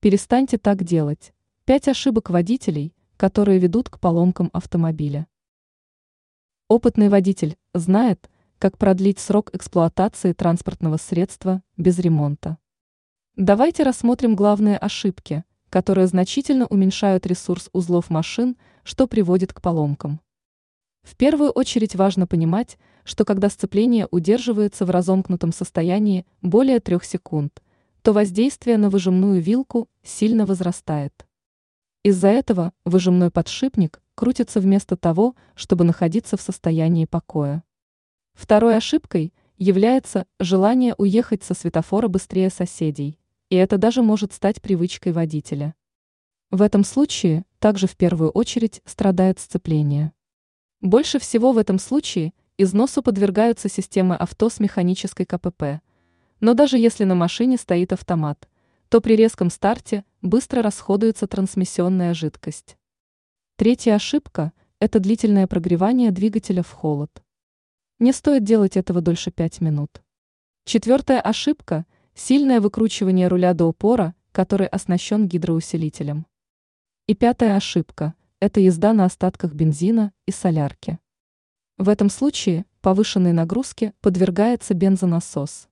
Перестаньте так делать. Пять ошибок водителей, которые ведут к поломкам автомобиля. Опытный водитель знает, как продлить срок эксплуатации транспортного средства без ремонта. Давайте рассмотрим главные ошибки, которые значительно уменьшают ресурс узлов машин, что приводит к поломкам. В первую очередь важно понимать, что когда сцепление удерживается в разомкнутом состоянии более трех секунд, то воздействие на выжимную вилку сильно возрастает. Из-за этого выжимной подшипник крутится вместо того, чтобы находиться в состоянии покоя. Второй ошибкой является желание уехать со светофора быстрее соседей, и это даже может стать привычкой водителя. В этом случае также в первую очередь страдает сцепление. Больше всего в этом случае износу подвергаются системы авто с механической КПП. Но даже если на машине стоит автомат, то при резком старте быстро расходуется трансмиссионная жидкость. Третья ошибка – это длительное прогревание двигателя в холод. Не стоит делать этого дольше 5 минут. Четвертая ошибка – сильное выкручивание руля до упора, который оснащен гидроусилителем. И пятая ошибка – это езда на остатках бензина и солярки. В этом случае повышенной нагрузке подвергается бензонасос.